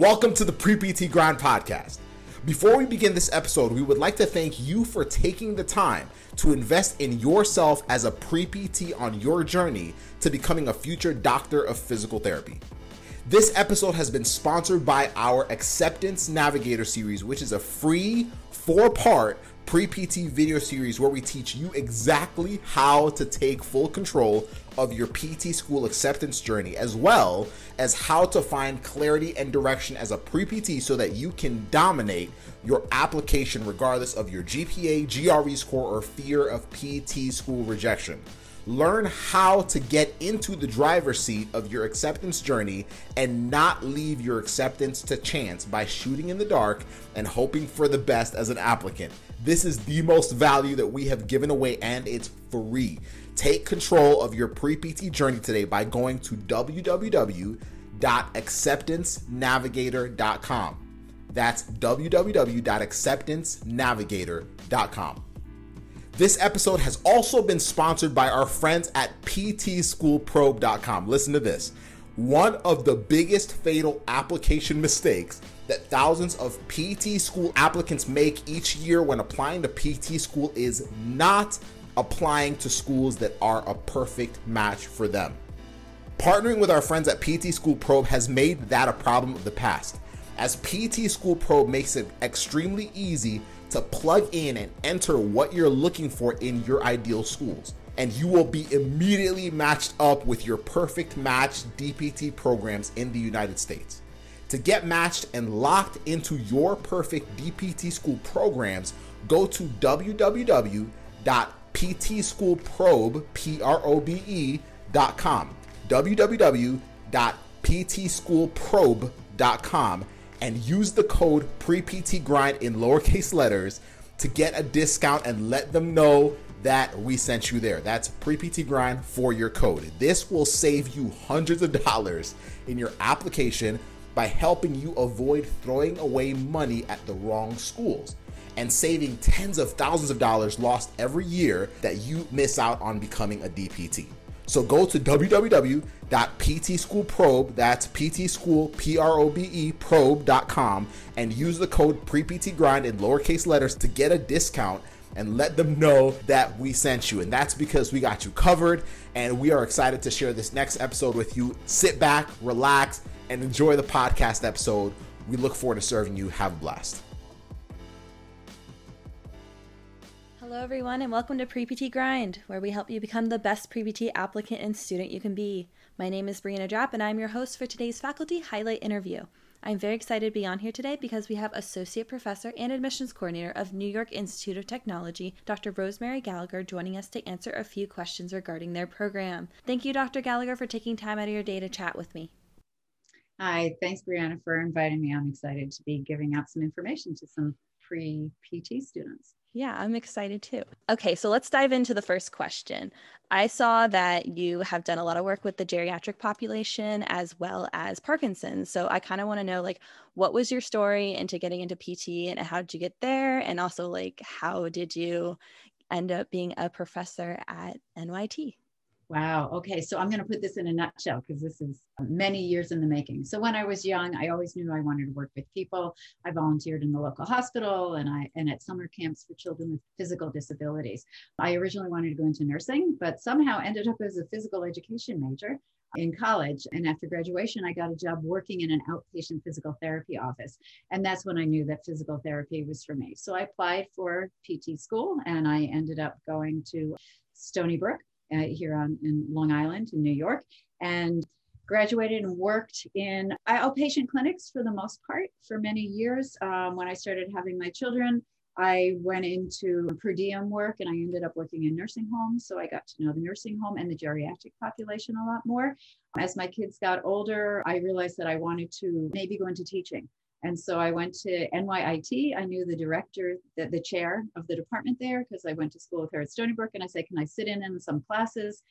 Welcome to the Pre PT Grind Podcast. Before we begin this episode, we would like to thank you for taking the time to invest in yourself as a pre PT on your journey to becoming a future doctor of physical therapy. This episode has been sponsored by our Acceptance Navigator series, which is a free four part pre PT video series where we teach you exactly how to take full control of your PT school acceptance journey, as well as how to find clarity and direction as a pre PT so that you can dominate your application regardless of your GPA, GRE score, or fear of PT school rejection. Learn how to get into the driver's seat of your acceptance journey and not leave your acceptance to chance by shooting in the dark and hoping for the best as an applicant. This is the most value that we have given away and it's free. Take control of your pre PT journey today by going to www.acceptancenavigator.com. That's www.acceptancenavigator.com. This episode has also been sponsored by our friends at ptschoolprobe.com. Listen to this. One of the biggest fatal application mistakes that thousands of PT school applicants make each year when applying to PT school is not applying to schools that are a perfect match for them. Partnering with our friends at PT School Probe has made that a problem of the past, as PT School Probe makes it extremely easy to plug in and enter what you're looking for in your ideal schools. And you will be immediately matched up with your perfect match DPT programs in the United States. To get matched and locked into your perfect DPT school programs, go to www.ptschoolprobe.com. www.ptschoolprobe.com and use the code PREPTGRIND in lowercase letters to get a discount and let them know that we sent you there. That's PREPTGRIND for your code. This will save you hundreds of dollars in your application by helping you avoid throwing away money at the wrong schools and saving tens of thousands of dollars lost every year that you miss out on becoming a DPT. So go to www.ptschoolprobe, that's ptschool, P-R-O-B-E, probe.com, and use the code PREPTGRIND in lowercase letters to get a discount and let them know that we sent you. And that's because we got you covered, and we are excited to share this next episode with you. Sit back, relax, and enjoy the podcast episode. We look forward to serving you. Have a blast. Hello, everyone, and welcome to Pre-PT Grind, where we help you become the best Pre-PT applicant and student you can be. My name is Brianna Drapp, and I'm your host for today's faculty highlight interview. I'm very excited to be on here today because we have Associate Professor and Admissions Coordinator of New York Institute of Technology, Dr. Rosemary Gallagher, joining us to answer a few questions regarding their program. Thank you, Dr. Gallagher, for taking time out of your day to chat with me. Hi, thanks, Brianna, for inviting me. I'm excited to be giving out some information to some pre PT students. Yeah, I'm excited too. Okay, so let's dive into the first question. I saw that you have done a lot of work with the geriatric population as well as Parkinson's. So I kind of want to know like what was your story into getting into PT and how did you get there and also like how did you end up being a professor at NYIT? Wow. Okay. So I'm going to put this in a nutshell because this is many years in the making. So when I was young, I always knew I wanted to work with people. I volunteered in the local hospital and I and at summer camps for children with physical disabilities. I originally wanted to go into nursing, but somehow ended up as a physical education major in college. And after graduation, I got a job working in an outpatient physical therapy office. And that's when I knew that physical therapy was for me. So I applied for PT school and I ended up going to Stony Brook uh, here on in Long Island in New York, and graduated and worked in outpatient clinics for the most part for many years. Um, when I started having my children, I went into per diem work and I ended up working in nursing homes. So I got to know the nursing home and the geriatric population a lot more. As my kids got older, I realized that I wanted to maybe go into teaching. And so I went to NYIT. I knew the director, the, the chair of the department there, because I went to school with her at Stony Brook. And I said, Can I sit in in some classes?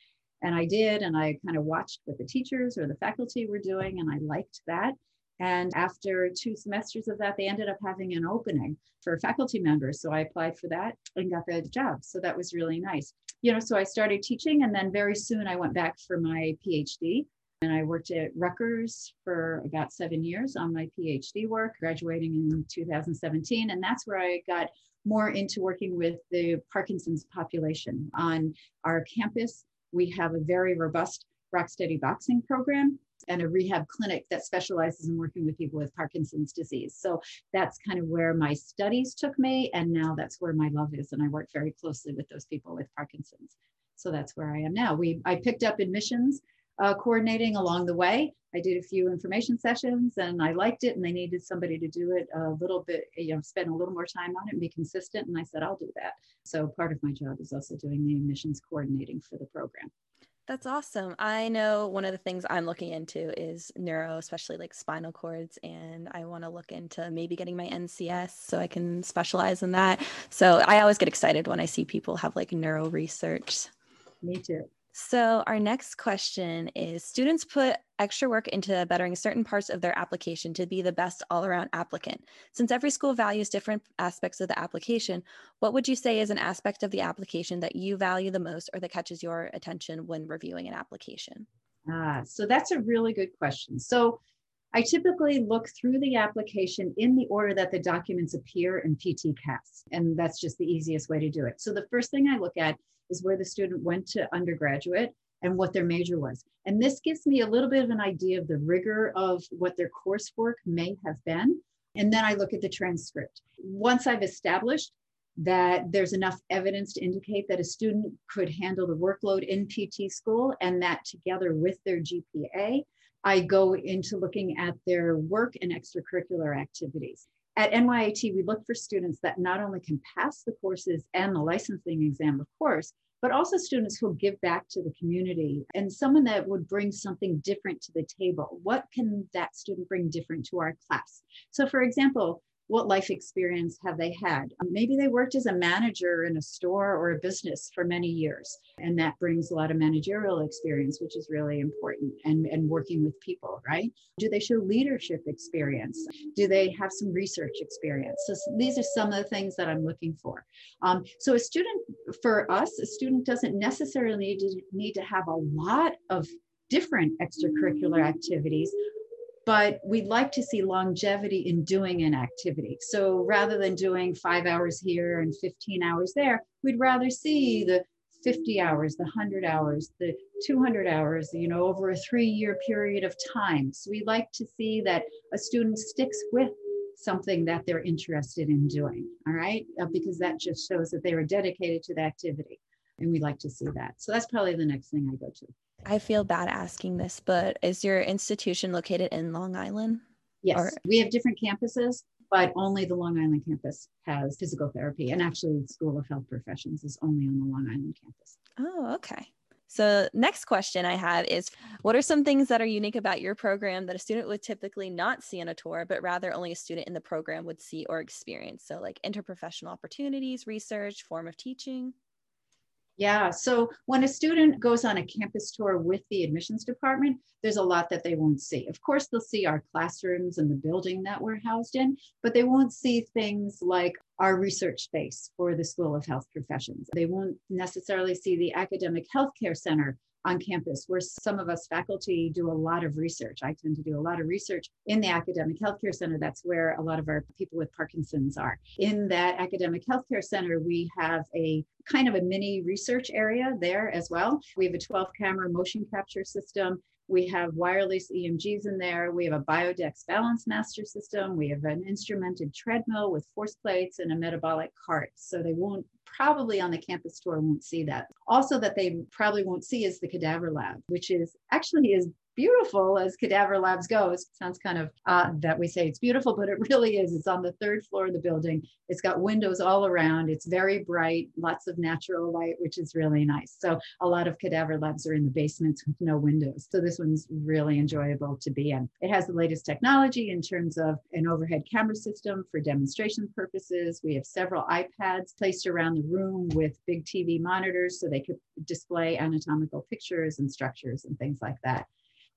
And I did. And I kind of watched what the teachers or the faculty were doing. And I liked that. And after two semesters of that, they ended up having an opening for faculty members. So I applied for that and got the job. So that was really nice. You know, so I started teaching. And then very soon I went back for my PhD And I worked at Rutgers for about seven years on my PhD work, graduating in 2017. And that's where I got more into working with the Parkinson's population. On our campus, we have a very robust rock steady boxing program and a rehab clinic that specializes in working with people with Parkinson's disease. So that's kind of where my studies took me. And now that's where my love is. And I work very closely with those people with Parkinson's. So that's where I am now. We I picked up admissions uh, coordinating along the way. I did a few information sessions and I liked it and they needed somebody to do it a little bit, you know, spend a little more time on it and be consistent. And I said, I'll do that. So part of my job is also doing the admissions coordinating for the program. That's awesome. I know one of the things I'm looking into is neuro, especially like spinal cords, and I want to look into maybe getting my NCS so I can specialize in that. So I always get excited when I see people have like neuro research. Me too. So, our next question is Students put extra work into bettering certain parts of their application to be the best all around applicant. Since every school values different aspects of the application, what would you say is an aspect of the application that you value the most or that catches your attention when reviewing an application? Ah, so that's a really good question. So, I typically look through the application in the order that the documents appear in PT CAS, and that's just the easiest way to do it. So the first thing I look at is where the student went to undergraduate and what their major was. And this gives me a little bit of an idea of the rigor of what their coursework may have been. And then I look at the transcript. Once I've established that there's enough evidence to indicate that a student could handle the workload in PT school and that together with their GPA, I go into looking at their work and extracurricular activities. At NYIT, we look for students that not only can pass the courses and the licensing exam, of course, but also students who give back to the community and someone that would bring something different to the table. What can that student bring different to our class? So, for example, what life experience have they had? Maybe they worked as a manager in a store or a business for many years, and that brings a lot of managerial experience, which is really important, and, and working with people, right? Do they show leadership experience? Do they have some research experience? So these are some of the things that I'm looking for. Um, so a student, for us, a student doesn't necessarily need to, need to have a lot of different extracurricular activities but we'd like to see longevity in doing an activity. So rather than doing five hours here and 15 hours there, we'd rather see the 50 hours, the 100 hours, the 200 hours, you know, over a three year period of time. So we like to see that a student sticks with something that they're interested in doing, all right? Uh, because that just shows that they were dedicated to the activity. And we like to see that. So that's probably the next thing I go to. I feel bad asking this, but is your institution located in Long Island? Yes, or- we have different campuses, but only the Long Island campus has physical therapy. And actually, the School of Health Professions is only on the Long Island campus. Oh, okay. So, next question I have is What are some things that are unique about your program that a student would typically not see on a tour, but rather only a student in the program would see or experience? So, like interprofessional opportunities, research, form of teaching? Yeah, so when a student goes on a campus tour with the admissions department, there's a lot that they won't see. Of course, they'll see our classrooms and the building that we're housed in, but they won't see things like our research space for the School of Health Professions. They won't necessarily see the Academic Healthcare Center on campus where some of us faculty do a lot of research. I tend to do a lot of research in the Academic Healthcare Center. That's where a lot of our people with Parkinson's are. In that Academic Healthcare Center, we have a kind of a mini research area there as well. We have a 12 camera motion capture system. We have wireless EMGs in there. We have a Biodex balance master system. We have an instrumented treadmill with force plates and a metabolic cart. So they won't probably on the campus tour won't see that. Also that they probably won't see is the cadaver lab, which is actually is beautiful as cadaver labs go. It sounds kind of that we say it's beautiful, but it really is. It's on the third floor of the building. It's got windows all around. It's very bright, lots of natural light, which is really nice. So a lot of cadaver labs are in the basements with no windows. So this one's really enjoyable to be in. It has the latest technology in terms of an overhead camera system for demonstration purposes. We have several iPads placed around the room with big TV monitors so they could display anatomical pictures and structures and things like that.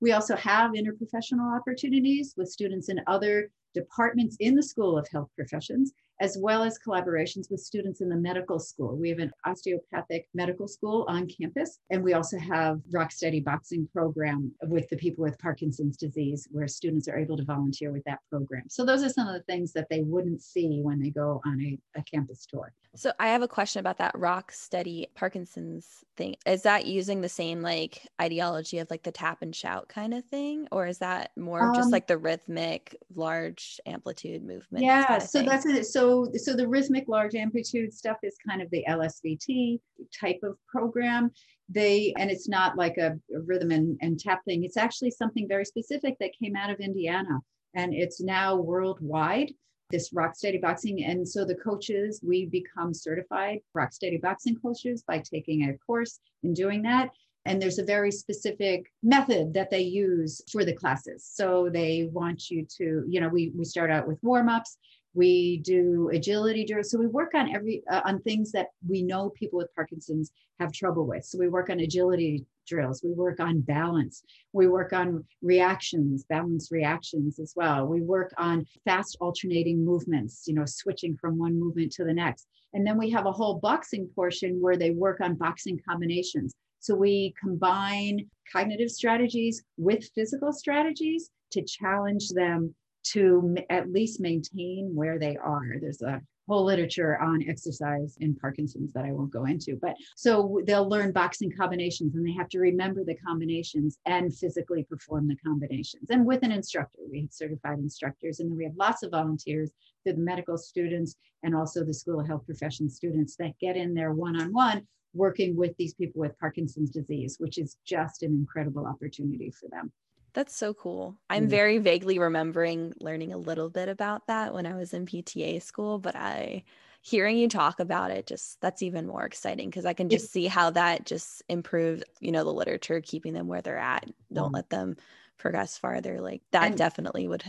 We also have interprofessional opportunities with students in other departments in the School of Health Professions, as well as collaborations with students in the medical school. We have an osteopathic medical school on campus, and we also have Rock Steady Boxing program with the people with Parkinson's disease, where students are able to volunteer with that program. So those are some of the things that they wouldn't see when they go on a, a campus tour. So I have a question about that rock steady Parkinson's thing. Is that using the same like ideology of like the tap and shout kind of thing? Or is that more um, just like the rhythmic large amplitude movement? Yeah. So that's it. So so the rhythmic large amplitude stuff is kind of the LSVT type of program. They and it's not like a, a rhythm and, and tap thing. It's actually something very specific that came out of Indiana and it's now worldwide this rock steady boxing. And so the coaches, we become certified rock steady boxing coaches by taking a course in doing that. And there's a very specific method that they use for the classes. So they want you to, you know, we, we start out with warm ups we do agility drills so we work on every uh, on things that we know people with parkinson's have trouble with. So we work on agility drills. We work on balance. We work on reactions balance reactions as well. We work on fast alternating movements you know switching from one movement to the next. And then we have a whole boxing portion where they work on boxing combinations. So we combine cognitive strategies with physical strategies to challenge them to at least maintain where they are. There's a whole literature on exercise in Parkinson's that I won't go into. But so they'll learn boxing combinations and they have to remember the combinations and physically perform the combinations. And with an instructor, we have certified instructors, and then we have lots of volunteers, through the medical students and also the School of Health Profession students that get in there one on one working with these people with Parkinson's disease, which is just an incredible opportunity for them. That's so cool. I'm very vaguely remembering learning a little bit about that when I was in PTA school, but I hearing you talk about it just that's even more exciting because I can just see how that just improves, you know, the literature, keeping them where they're at. Don't mm. let them progress farther. Like that and, definitely would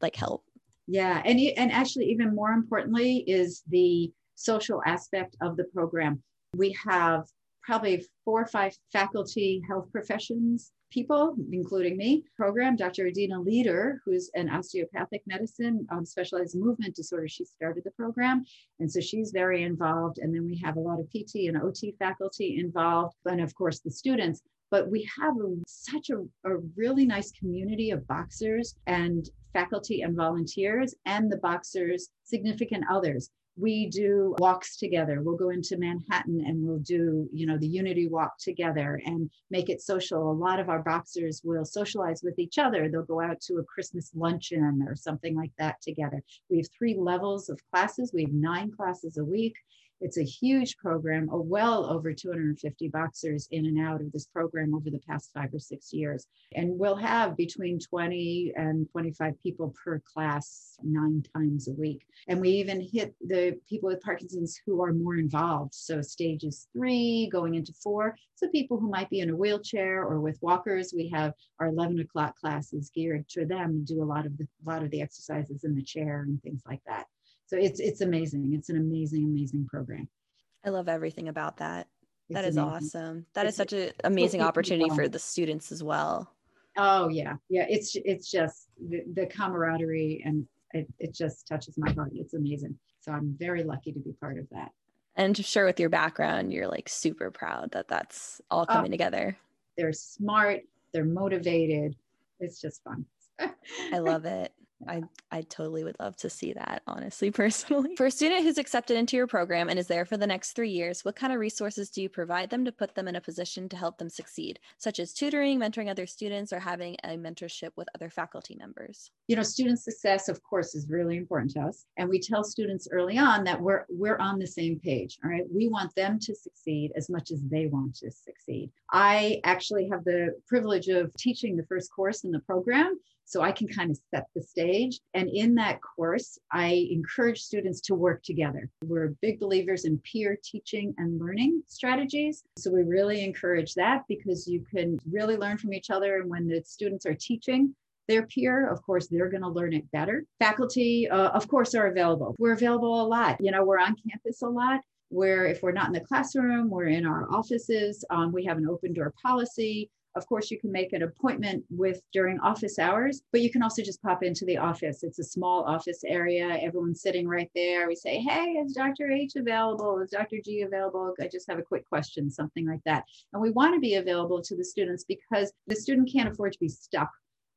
like help. Yeah, and and actually even more importantly is the social aspect of the program. We have probably four or five faculty health professions people, including me, program. Dr. Adena Leder, who's an osteopathic medicine um, specialized movement disorder, she started the program. And so she's very involved. And then we have a lot of PT and OT faculty involved, and of course the students. But we have a, such a, a really nice community of boxers and faculty and volunteers, and the boxers' significant others we do walks together. We'll go into manhattan and we'll do you know the unity walk together and make it social. A lot of our boxers will socialize with each other. They'll go out to a christmas luncheon or something like that together. We have three levels of classes. We have nine classes a week it's a huge program, a well over 250 boxers in and out of this program over the past five or six years. And we'll have between 20 and 25 people per class nine times a week. And we even hit the people with Parkinson's who are more involved. So stages three going into four. So people who might be in a wheelchair or with walkers, we have our 11 o'clock classes geared to them, do a lot of the, a lot of the exercises in the chair and things like that. So it's it's amazing. It's an amazing, amazing program. I love everything about that. It's that is amazing. awesome. That it's, is such an amazing opportunity for the students as well. Oh yeah, yeah. It's it's just the, the camaraderie and it, it just touches my heart. It's amazing. So I'm very lucky to be part of that. And to share with your background, you're like super proud that that's all oh. coming oh, together. They're smart. They're motivated. It's just fun. I love it. I, I totally would love to see that, honestly, personally. For a student who's accepted into your program and is there for the next three years, what kind of resources do you provide them to put them in a position to help them succeed, such as tutoring, mentoring other students, or having a mentorship with other faculty members? You know, student success, of course, is really important to us. And we tell students early on that we're we're on the same page. All right. We want them to succeed as much as they want to succeed. I actually have the privilege of teaching the first course in the program. So I can kind of set the stage. And in that course, I encourage students to work together. We're big believers in peer teaching and learning strategies. So we really encourage that because you can really learn from each other. And when the students are teaching, their peer, of course, they're going to learn it better. Faculty, uh, of course, are available. We're available a lot. You know, we're on campus a lot where if we're not in the classroom, we're in our offices. Um, we have an open door policy. Of course, you can make an appointment with during office hours, but you can also just pop into the office. It's a small office area. Everyone's sitting right there. We say, Hey, is Dr. H available? Is Dr. G available? I just have a quick question, something like that. And we want to be available to the students because the student can't afford to be stuck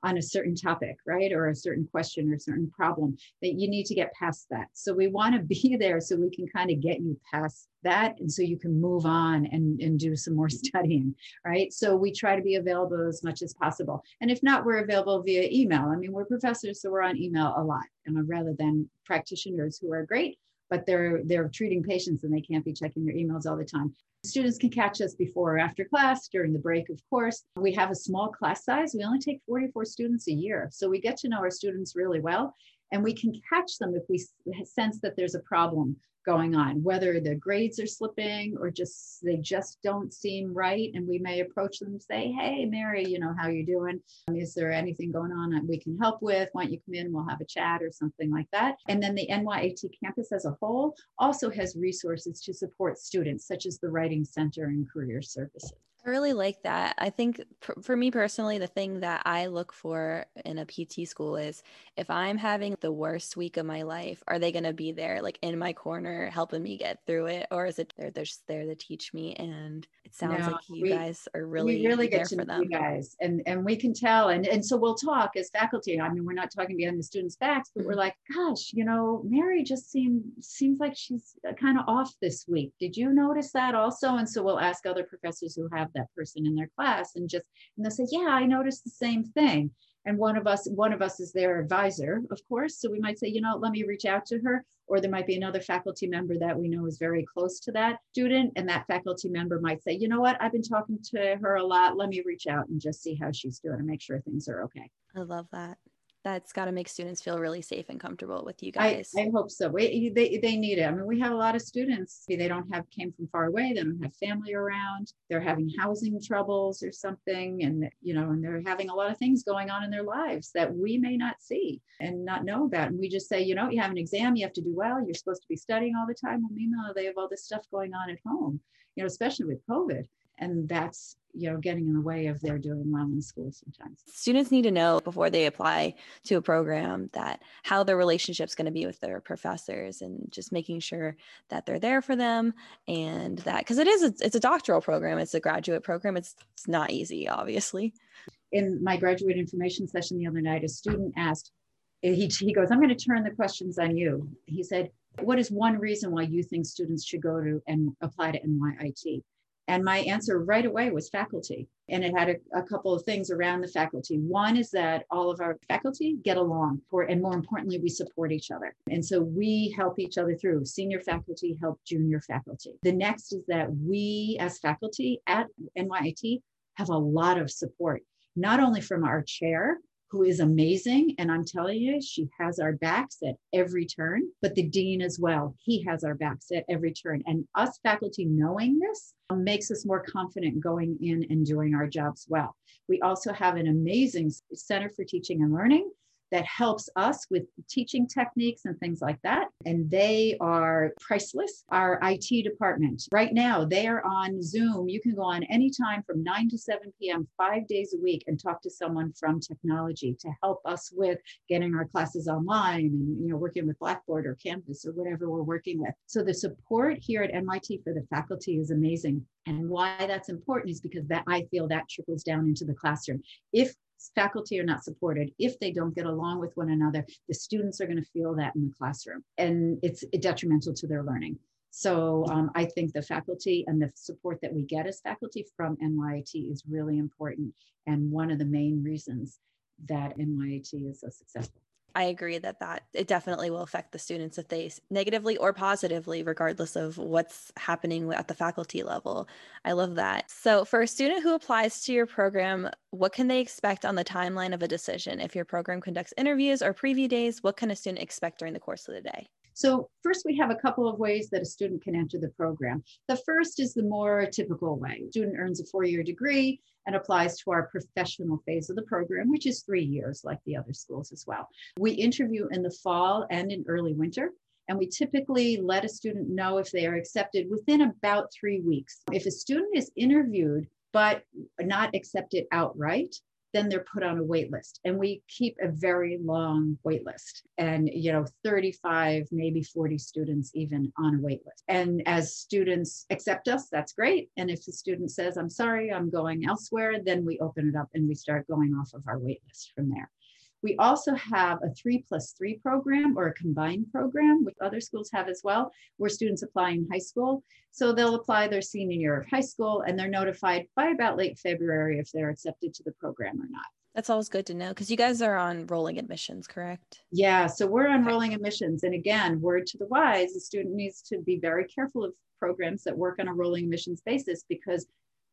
on a certain topic, right? Or a certain question or certain problem that you need to get past that. So we want to be there so we can kind of get you past that. And so you can move on and, and do some more studying, right? So we try to be available as much as possible. And if not, we're available via email. I mean, we're professors, so we're on email a lot and rather than practitioners who are great, but they're they're treating patients and they can't be checking their emails all the time. Students can catch us before or after class, during the break, of course. We have a small class size. We only take 44 students a year. So we get to know our students really well and we can catch them if we sense that there's a problem going on, whether the grades are slipping or just they just don't seem right. And we may approach them and say, Hey, Mary, you know, how you doing? Um, is there anything going on that we can help with? Why don't you come in? We'll have a chat or something like that. And then the NYIT campus as a whole also has resources to support students, such as the Writing Center and Career Services. I really like that. I think for me personally, the thing that I look for in a PT school is if I'm having the worst week of my life, are they going to be there, like in my corner, helping me get through it, or is it they're, they're just there to teach me? And it sounds no, like you we, guys are really we really get to know you guys, and and we can tell, and and so we'll talk as faculty. I mean, we're not talking behind the students' backs, but mm-hmm. we're like, gosh, you know, Mary just seems seems like she's uh, kind of off this week. Did you notice that also? And so we'll ask other professors who have that person in their class and just and they'll say yeah i noticed the same thing. And one of us one of us is their advisor of course. So we might say you know let me reach out to her. Or there might be another faculty member that we know is very close to that student and that faculty member might say you know what? I've been talking to her a lot. Let me reach out and just see how she's doing and make sure things are okay. I love that that's got to make students feel really safe and comfortable with you guys. I, I hope so. We, they, they need it. I mean, we have a lot of students, they don't have, came from far away, they don't have family around, they're having housing troubles or something. And, you know, and they're having a lot of things going on in their lives that we may not see and not know about. And we just say, you know, you have an exam, you have to do well, you're supposed to be studying all the time. Well, meanwhile, they have all this stuff going on at home, you know, especially with COVID and that's you know getting in the way of their doing well in school sometimes. Students need to know before they apply to a program that how their relationship's going to be with their professors and just making sure that they're there for them and that because it is a, it's a doctoral program it's a graduate program it's, it's not easy obviously. In my graduate information session the other night a student asked eh, he, he goes i'm going to turn the questions on you. He said what is one reason why you think students should go to and apply to NYIT? And my answer right away was faculty. And it had a, a, couple of things around the faculty. One is that all of our faculty get along, for, and more importantly, we support each other. And so we help each other through. Senior faculty help junior faculty. The next is that we, as faculty at NYIT, have a lot of support, not only from our chair, who is amazing. And I'm telling you, she has our backs at every turn, but the dean as well. He has our backs at every turn. And us faculty knowing this um, makes us more confident going in and doing our jobs well. We also have an amazing Center for Teaching and Learning that helps us with teaching techniques and things like that. And they are priceless. Our IT department, right now, they are on Zoom. You can go on anytime from 9 to 7 p.m., five days a week, and talk to someone from technology to help us with getting our classes online and you know working with Blackboard or Canvas or whatever we're working with. So the support here at NYIT for the faculty is amazing. And why that's important is because that I feel that trickles down into the classroom. If faculty are not supported, if they don't get along with one another, the students are going to feel that in the classroom and it's detrimental to their learning. So um, I think the faculty and the support that we get as faculty from NYIT is really important and one of the main reasons that NYIT is so successful. I agree that that it definitely will affect the students if they negatively or positively, regardless of what's happening at the faculty level. I love that. So, for a student who applies to your program, what can they expect on the timeline of a decision? If your program conducts interviews or preview days, what can a student expect during the course of the day? So first we have a couple of ways that a student can enter the program. The first is the more typical way. Student earns a four-year degree and applies to our professional phase of the program, which is three years like the other schools as well. We interview in the fall and in early winter. And we typically let a student know if they are accepted within about three weeks. If a student is interviewed but not accepted outright, then they're put on a wait list. And we keep a very long wait list and you know 35 maybe 40 students even on a wait list. And as students accept us that's great. And if the student says i'm sorry i'm going elsewhere then we open it up and we start going off of our wait list from there we also have a three plus three program or a combined program, which other schools have as well, where students apply in high school. So they'll apply their senior year of high school and they're notified by about late February if they're accepted to the program or not. That's always good to know because you guys are on rolling admissions, correct? Yeah, so we're on rolling admissions. And again, word to the wise, the student needs to be very careful of programs that work on a rolling admissions basis because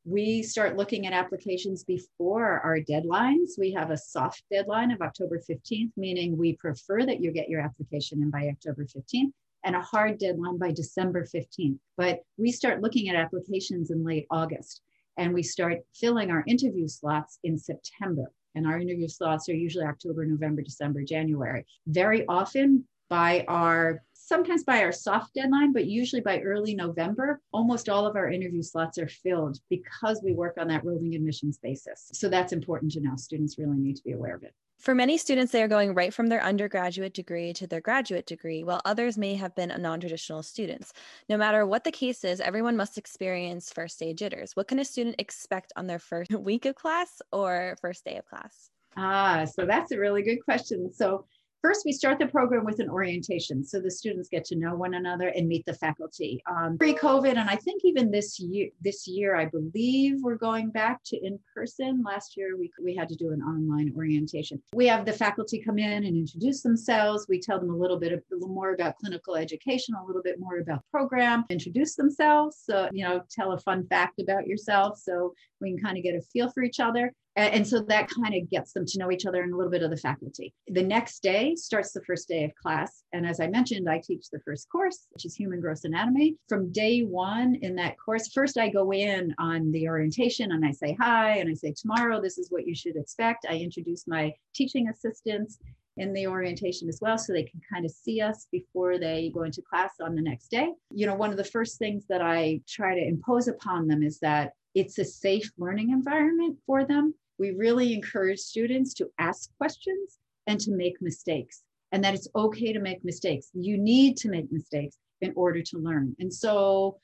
we start looking at applications before our deadlines. We have a soft deadline of October 15th, meaning we prefer that you get your application in by October 15th, and a hard deadline by December 15th. But we start looking at applications in late August, and we start filling our interview slots in September. And our interview slots are usually October, November, December, January. Very often by our sometimes by our soft deadline, but usually by early November, almost all of our interview slots are filled because we work on that rolling admissions basis. So that's important to know. Students really need to be aware of it. For many students, they are going right from their undergraduate degree to their graduate degree, while others may have been non traditional students. No matter what the case is, everyone must experience first day jitters. What can a student expect on their first week of class or first day of class? Ah, so that's a really good question. So, First, we start the program with an orientation. So the students get to know one another and meet the faculty. Um, Pre-COVID, and I think even this year, this year, I believe we're going back to in-person. Last year, we, we had to do an online orientation. We have the faculty come in and introduce themselves. We tell them a little bit, of, a little more about clinical education, a little bit more about program, introduce themselves. So, you know, tell a fun fact about yourself so we can kind of get a feel for each other. And so that kind of gets them to know each other and a little bit of the faculty. The next day starts the first day of class. And as I mentioned, I teach the first course, which is human gross anatomy. From day one in that course, first I go in on the orientation and I say hi and I say, tomorrow, this is what you should expect. I introduce my teaching assistants in the orientation as well so they can kind of see us before they go into class on the next day. You know, one of the first things that I try to impose upon them is that it's a safe learning environment for them we really encourage students to ask questions and to make mistakes, and that it's okay to make mistakes. You need to make mistakes in order to learn. And so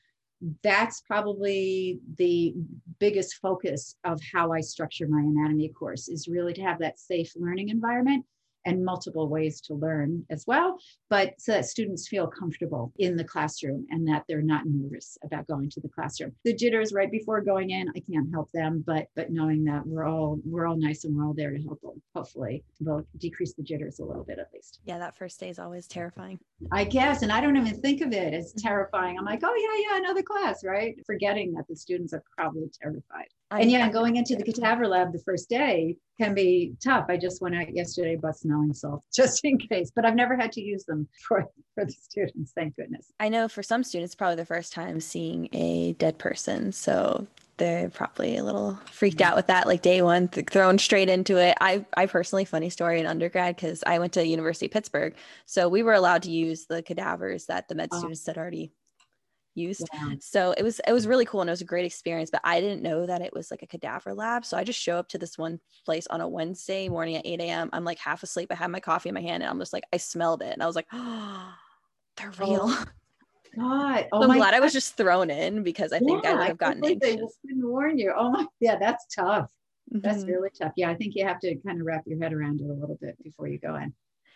that's probably the biggest focus of how I structure my anatomy course is really to have that safe learning environment and multiple ways to learn as well, but so that students feel comfortable in the classroom and that they're not nervous about going to the classroom. The jitters right before going in, I can't help them, but but knowing that we're all we're all nice and we're all there to help them, hopefully will decrease the jitters a little bit at least. Yeah, that first day is always terrifying. I guess, and I don't even think of it as terrifying. I'm like, oh yeah, yeah, another class, right? Forgetting that the students are probably terrified. And yeah, going into the cadaver lab the first day can be tough. I just went out yesterday, bought smelling salts just in case, but I've never had to use them for, for the students, thank goodness. I know for some students, probably the first time seeing a dead person. So they're probably a little freaked out with that like day one th- thrown straight into it i i personally funny story in undergrad because i went to university of pittsburgh so we were allowed to use the cadavers that the med oh. students had already used. Yeah. So it was it was really cool and it was a great experience. But I didn't know that it was like a cadaver lab. So I just show up to this one place on a Wednesday morning at 8 a.m. I'm like half asleep. I have my coffee in my hand and I'm just like, I smelled it. And I was like, oh, they're real. Oh. God. Oh so I'm glad God. I was just thrown in because I think yeah, I would have gotten anxious. They didn't warn you. Oh my, yeah, that's tough. Mm-hmm. That's really tough. Yeah, I think you have to kind of wrap your head around it a little bit before you go in.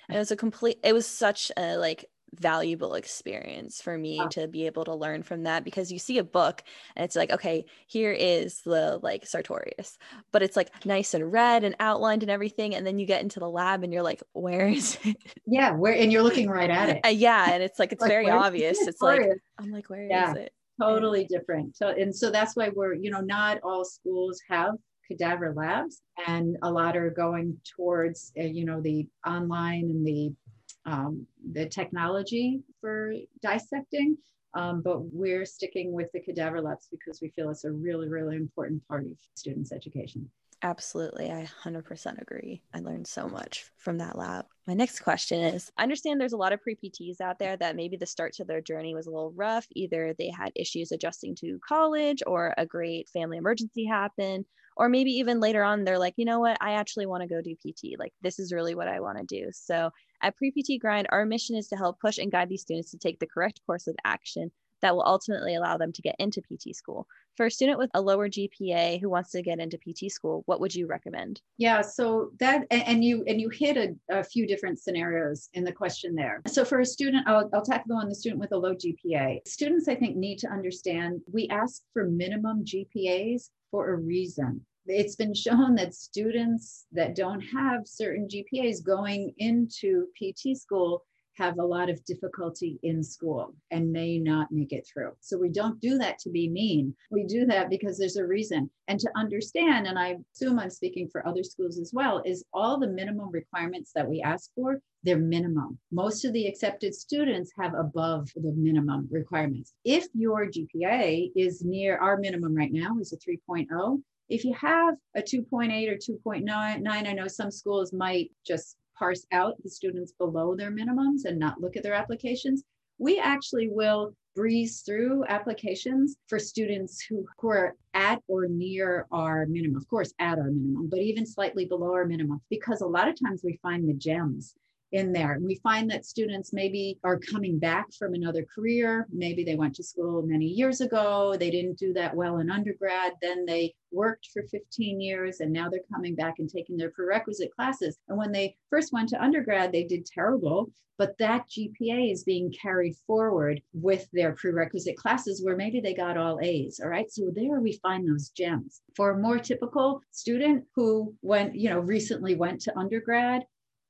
And it was a complete. It was such a like valuable experience for me oh. to be able to learn from that because you see a book and it's like okay here is the like sartorius but it's like nice and red and outlined and everything and then you get into the lab and you're like where is it? Yeah where and you're looking right at it. Uh, yeah and it's like it's like, very obvious. It's like i'm like where yeah, is it? totally yeah. different. So and so that's why we're you know not all schools have cadaver labs and a lot are going towards uh, you know the online and the um, the technology for dissecting, um, but we're sticking with the cadaver labs because we feel it's a really, really important part of students' education. Absolutely. I 100% agree. I learned so much from that lab. My next question is I understand there's a lot of pre PTs out there that maybe the start to their journey was a little rough. Either they had issues adjusting to college or a great family emergency happened. Or maybe even later on, they're like, you know what? I actually want to go do PT. Like, this is really what I want to do. So, at Pre PT Grind, our mission is to help push and guide these students to take the correct course of action that will ultimately allow them to get into PT school. For a student with a lower GPA who wants to get into PT school, what would you recommend? Yeah, so that and you and you hit a, a few different scenarios in the question there. So for a student, I'll, I'll tackle on the student with a low GPA. Students, I think, need to understand we ask for minimum GPAs for a reason it's been shown that students that don't have certain GPAs going into PT school have a lot of difficulty in school and may not make it through. So we don't do that to be mean. We do that because there's a reason. And to understand, and I assume I'm speaking for other schools as well, is all the minimum requirements that we ask for, they're minimum. Most of the accepted students have above the minimum requirements. If your GPA is near our minimum right now is a 3.0, if you have a 2.8 or 2.9, I know some schools might just parse out the students below their minimums and not look at their applications. We actually will breeze through applications for students who, who are at or near our minimum, of course, at our minimum, but even slightly below our minimum, because a lot of times we find the gems in there. And we find that students maybe are coming back from another career. Maybe they went to school many years ago, they didn't do that well in undergrad, then they worked for 15 years and now they're coming back and taking their prerequisite classes. And when they first went to undergrad, they did terrible, but that GPA is being carried forward with their prerequisite classes where maybe they got all A's. All right. So there we find those gems. For a more typical student who went, you know, recently went to undergrad,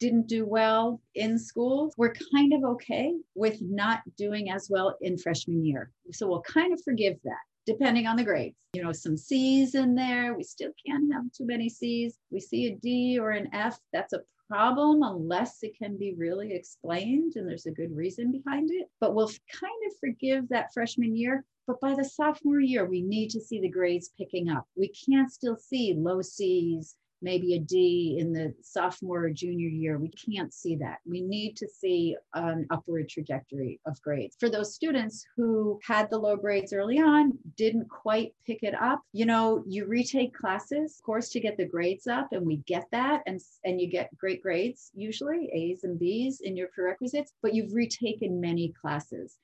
didn't do well in school, we're kind of okay with not doing as well in freshman year. So we'll kind of forgive that depending on the grades. You know, some C's in there. We still can't have too many C's. We see a D or an F, that's a problem unless it can be really explained and there's a good reason behind it. But we'll kind of forgive that freshman year. But by the sophomore year, we need to see the grades picking up. We can't still see low C's maybe a D in the sophomore or junior year. We can't see that. We need to see an upward trajectory of grades. For those students who had the low grades early on, didn't quite pick it up, you know, you retake classes, of course, to get the grades up, and we get that, and, and you get great grades, usually A's and B's in your prerequisites, but you've retaken many classes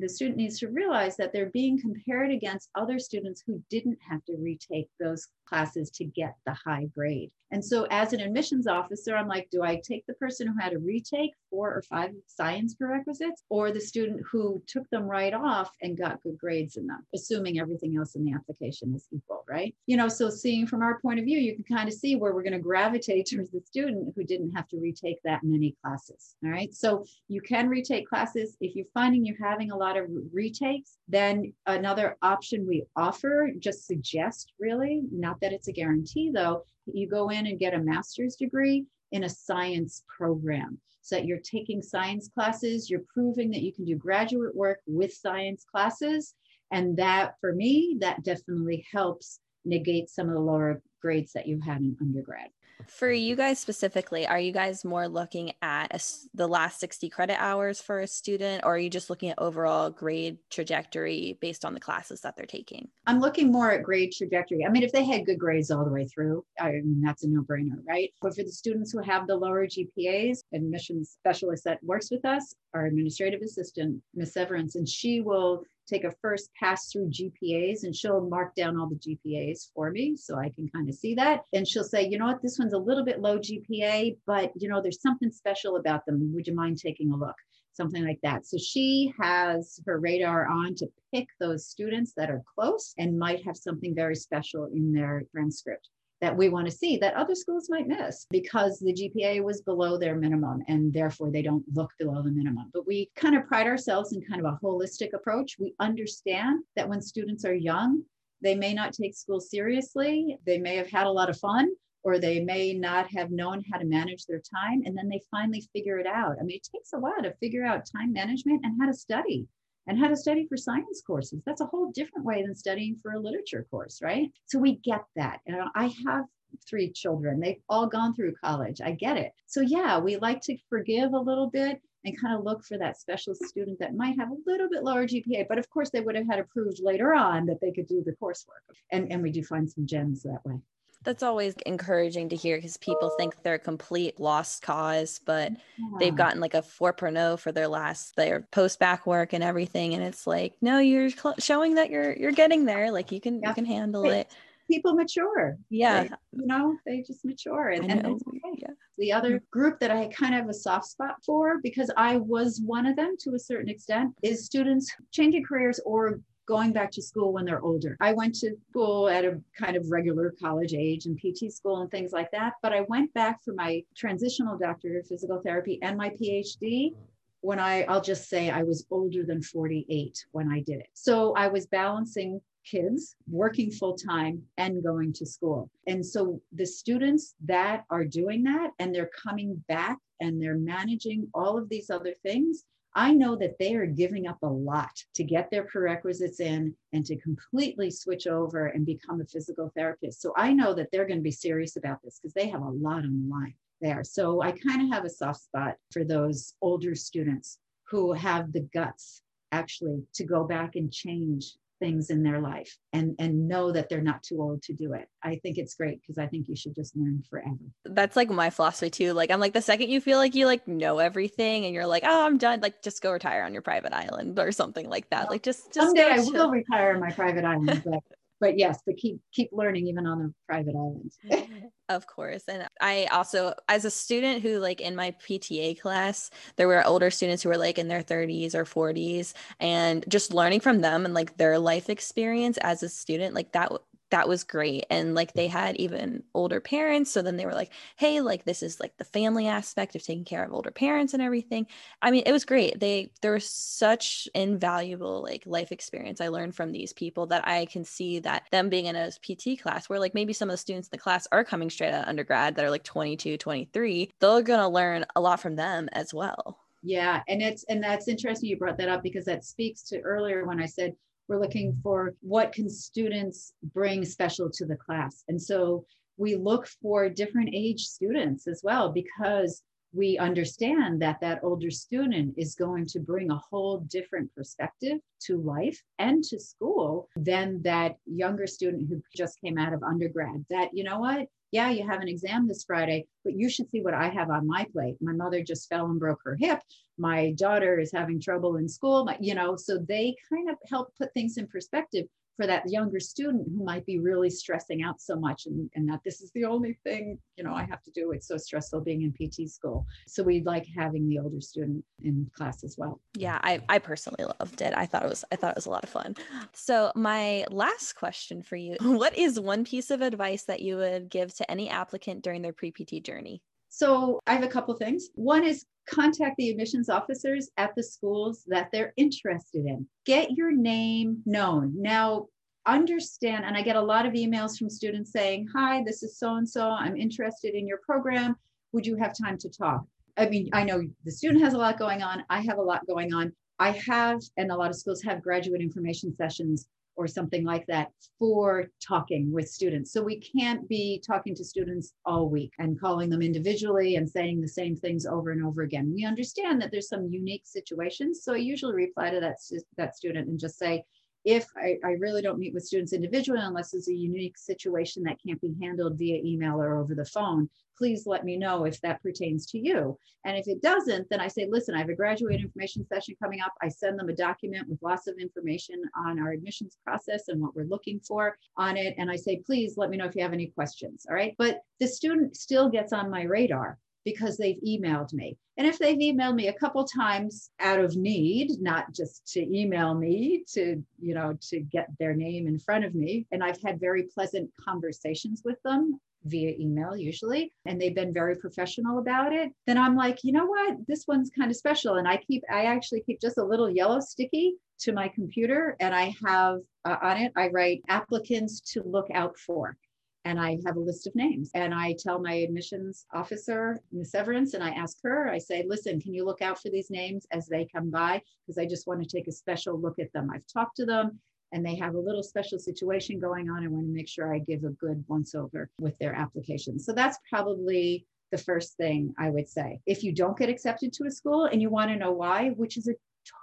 the student needs to realize that they're being compared against other students who didn't have to retake those classes to get the high grade. And so as an admissions officer, I'm like, do I take the person who had to retake four or five science prerequisites or the student who took them right off and got good grades in them, assuming everything else in the application is equal, right? You know, so seeing from our point of view, you can kind of see where we're going to gravitate towards the student who didn't have to retake that many classes. All right. So you can retake classes. If you're finding you're having a lot of retakes, then another option we offer, just suggest really, not that it's a guarantee though, that you go in and get a master's degree in a science program so that you're taking science classes, you're proving that you can do graduate work with science classes. And that, for me, that definitely helps negate some of the lower grades that you had in undergrad. For you guys specifically, are you guys more looking at a, the last 60 credit hours for a student, or are you just looking at overall grade trajectory based on the classes that they're taking? I'm looking more at grade trajectory. I mean, if they had good grades all the way through, I mean, that's a no brainer, right? But for the students who have the lower GPAs, admissions specialist that works with us, our administrative assistant, Miss Severance, and she will take a first pass through GPAs and she'll mark down all the GPAs for me so I can kind of see that. And she'll say, you know what, this one's a little bit low GPA, but you know, there's something special about them. Would you mind taking a look? Something like that. So she has her radar on to pick those students that are close and might have something very special in their transcript that we want to see that other schools might miss because the GPA was below their minimum and therefore they don't look below the minimum. But we kind of pride ourselves in kind of a holistic approach. We understand that when students are young, they may not take school seriously, they may have had a lot of fun. Or they may not have known how to manage their time, and then they finally figure it out. I mean, it takes a while to figure out time management and how to study and how to study for science courses. That's a whole different way than studying for a literature course, right? So we get that. And I have three children. They've all gone through college. I get it. So, yeah, we like to forgive a little bit and kind of look for that special student that might have a little bit lower GPA. But of course, they would have had approved later on that they could do the coursework. And, and we do find some gems that way. That's always encouraging to hear because people think they're a complete lost cause, but yeah. they've gotten like a 4.0 for their last their post back work and everything, and it's like, no, you're cl- showing that you're you're getting there. Like you can yeah. you can handle it people mature. Yeah. They, you know, they just mature. And, and it's okay. Yeah. The other group that I kind of have a soft spot for, because I was one of them to a certain extent, is students changing careers or going back to school when they're older. I went to school at a kind of regular college age and PT school and things like that, but I went back for my transitional doctorate of physical therapy and my PhD when I, I'll just say I was older than 48 when I did it. So I was balancing kids working full time and going to school. And so the students that are doing that and they're coming back and they're managing all of these other things, I know that they are giving up a lot to get their prerequisites in and to completely switch over and become a physical therapist. So I know that they're going to be serious about this because they have a lot on the line there. So I kind of have a soft spot for those older students who have the guts actually to go back and change things in their life and and know that they're not too old to do it. I think it's great because i think you should just learn forever. That's like my philosophy too. Like i'm like the second you feel like you like know everything and you're like oh i'm done like just go retire on your private island or something like that. Like just, just someday i will retire on my private island but but yes, but keep keep learning even on a private island. of course. And I also as a student who like in my PTA class, there were older students who were like in their 30s or 40s and just learning from them and like their life experience as a student, like that that was great and like they had even older parents so then they were like hey like this is like the family aspect of taking care of older parents and everything. I mean it was great. They there was such invaluable like life experience i learned from these people that i can see that them being in a pt class where like maybe some of the students in the class are coming straight out of undergrad that are like 22 23 they're going to learn a lot from them as well. Yeah and it's and that's interesting you brought that up because that speaks to earlier when i said we're looking for what can students bring special to the class. And so we look for different age students as well because we understand that that older student is going to bring a whole different perspective to life and to school than that younger student who just came out of undergrad that you know what yeah, you have an exam this Friday, but you should see what I have on my plate. My mother just fell and broke her hip. My daughter is having trouble in school. My, you know, so they kind of help put things in perspective for that younger student who might be really stressing out so much and, and that this is the only thing you know i have to do. It's so stressful being in pt school. So we like having the older student in class as well. Yeah i, I personally loved it. I thought it was i thought it was a lot of fun. So my last question for you what is one piece of advice that you would give to any applicant during their pre-pt journey so I have a couple things. One is contact the admissions officers at the schools that they're interested in. Get your name known. Now, understand, and I get a lot of emails from students saying, Hi, this is so and so. I'm interested in your program. Would you have time to talk? I mean, I know the student has a lot going on. I have a lot going on. I have, and a lot of schools have graduate information sessions or something like that for talking with students. So we can't be talking to students all week and calling them individually and saying the same things over and over again. We understand that there's some unique situations. So I usually reply to that, that student and just say, if I, I, really don't meet with students individually unless it's a unique situation that can't be handled via email or over the phone, please let me know if that pertains to you. And if it doesn't, then I say, listen, I have a graduate information session coming up. I send them a document with lots of information on our admissions process and what we're looking for on it. And I say, please let me know if you have any questions. All right. But the student still gets on my radar because they've emailed me. And if they've emailed me a couple times out of need, not just to email me to, you know, to get their name in front of me, and I've had very pleasant conversations with them via email usually and they've been very professional about it then i'm like you know what? This one's kind of special. And i keep i actually keep just a little yellow sticky to my computer and i have uh, on it i write applicants to look out for and I have a list of names. And I tell my admissions officer, Ms. Severance, and I ask her, I say, listen, can you look out for these names as they come by? Because I just want to take a special look at them. I've talked to them. and they have a little special situation going on. I want to make sure I give a good once over with their application. So that's probably the first thing I would say. If you don't get accepted to a school and you want to know why, which is a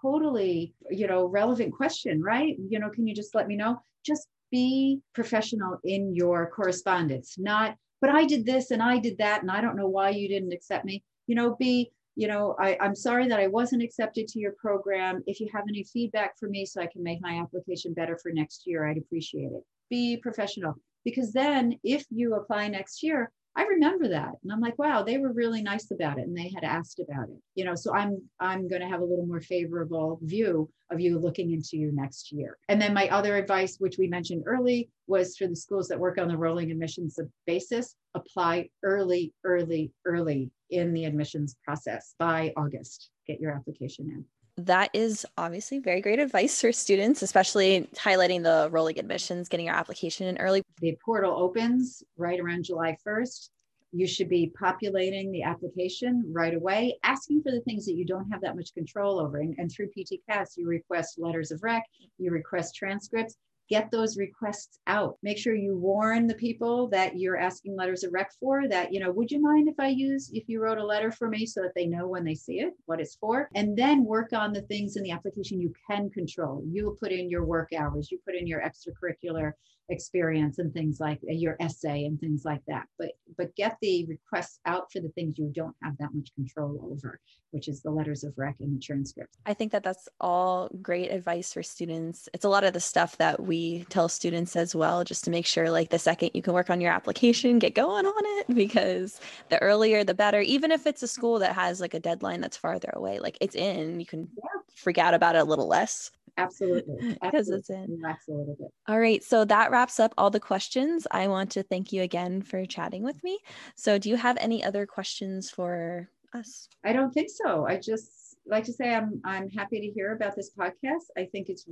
totally, you know, relevant question, right? You know, can you just let me know? Just be professional in your correspondence, not, but I did this and I did that and I don't know why you didn't accept me. You know, be you know, I, I'm sorry that I wasn't accepted to your program. If you have any feedback for me so I can make my application better for next year, I'd appreciate it. Be professional because then if you apply next year, I remember that. And I'm like, wow, they were really nice about it and they had asked about it. You know, so I'm I'm going to have a little more favorable view of you looking into you next year. And then my other advice, which we mentioned early, was for the schools that work on the rolling admissions basis, apply early, early, early in the admissions process by August. Get your application in that is obviously very great advice for students, especially highlighting the rolling admissions, getting your application in early. The portal opens right around July 1st. You should be populating the application right away, asking for the things that you don't have that much control over. And, and through PTCAS, you request letters of rec, you request transcripts, get those requests out. Make sure you warn the people that you're asking letters of rec for that, you know, would you mind if I use, if you wrote a letter for me so that they know when they see it, what it's for? And then work on the things in the application you can control. You put in your work hours, you put in your extracurricular experience and things like uh, your essay and things like that. But but get the requests out for the things you don't have that much control over which is the letters of rec and the transcripts. I think that that's all great advice for students. It's a lot of the stuff that we tell students as well just to make sure like the second you can work on your application get going on it because the earlier the better. Even if it's a school that has like a deadline that's farther away like it's in you can yeah. freak out about it a little less Absolutely. Because it's in. Relax a little bit. All right. So that wraps up all the questions. I want to thank you again for chatting with me. So, do you have any other questions for us? I don't think so. I just like to say I'm I'm happy to hear about this podcast. I think it's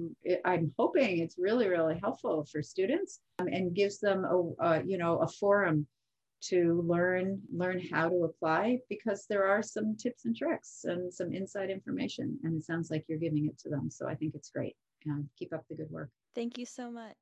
I'm hoping it's really really helpful for students um, and gives them a, a you know a forum to learn learn how to apply because there are some tips and tricks and some inside information and it sounds like you're giving it to them so i think it's great and keep up the good work thank you so much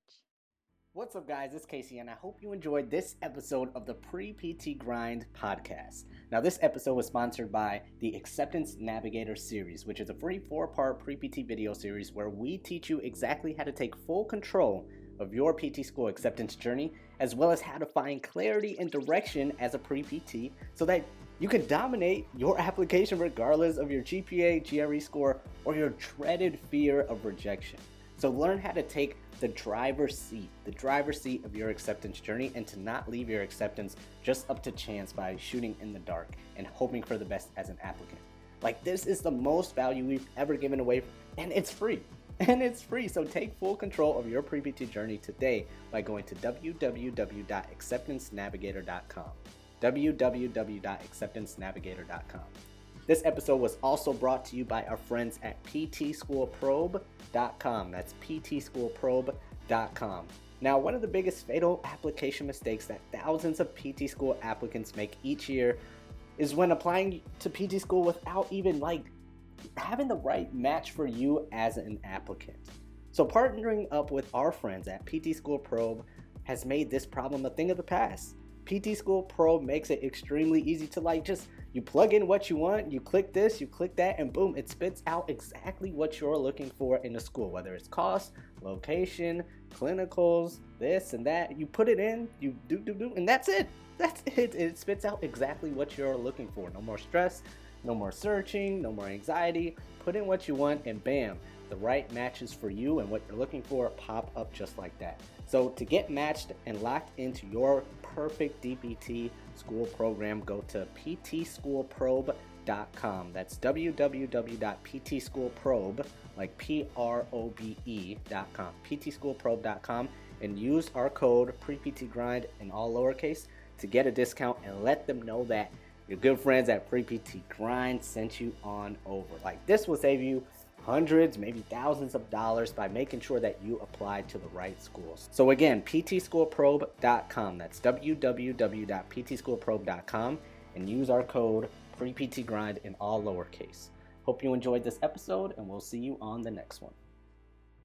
What's up, guys? It's Casey, and I hope you enjoyed this episode of the Pre PT Grind podcast. Now, this episode was sponsored by the Acceptance Navigator series, which is a free four part pre PT video series where we teach you exactly how to take full control of your PT school acceptance journey, as well as how to find clarity and direction as a pre PT so that you can dominate your application regardless of your GPA, GRE score, or your dreaded fear of rejection. So learn how to take the driver's seat, the driver's seat of your acceptance journey, and to not leave your acceptance just up to chance by shooting in the dark and hoping for the best as an applicant. Like, this is the most value we've ever given away, and it's free and it's free. So take full control of your pre-PT journey today by going to www.acceptancenavigator.com. www.acceptancenavigator.com. This episode was also brought to you by our friends at ptschoolprobe.com. That's ptschoolprobe.com. Now, one of the biggest fatal application mistakes that thousands of PT school applicants make each year is when applying to PT school without even like having the right match for you as an applicant. So, partnering up with our friends at PT School Probe has made this problem a thing of the past. PT School Probe makes it extremely easy to like just you plug in what you want, you click this, you click that, and boom, it spits out exactly what you're looking for in a school, whether it's cost, location, clinicals, this and that. You put it in, you do do do, and that's it. That's it. It spits out exactly what you're looking for. No more stress, no more searching, no more anxiety. Put in what you want, and bam, the right matches for you and what you're looking for pop up just like that. So, to get matched and locked into your perfect DPT school program, go to ptschoolprobe.com. That's www.ptschoolprobe, like P R O B E.com, ptschoolprobe.com, and use our code PrePTGrind in all lowercase to get a discount and let them know that your good friends at Pre PT Grind sent you on over. Like this will save you hundreds, maybe thousands of dollars by making sure that you apply to the right schools. So again, ptschoolprobe.com. That's www.ptschoolprobe.com and use our code PrePTGrind in all lowercase. Hope you enjoyed this episode and we'll see you on the next one.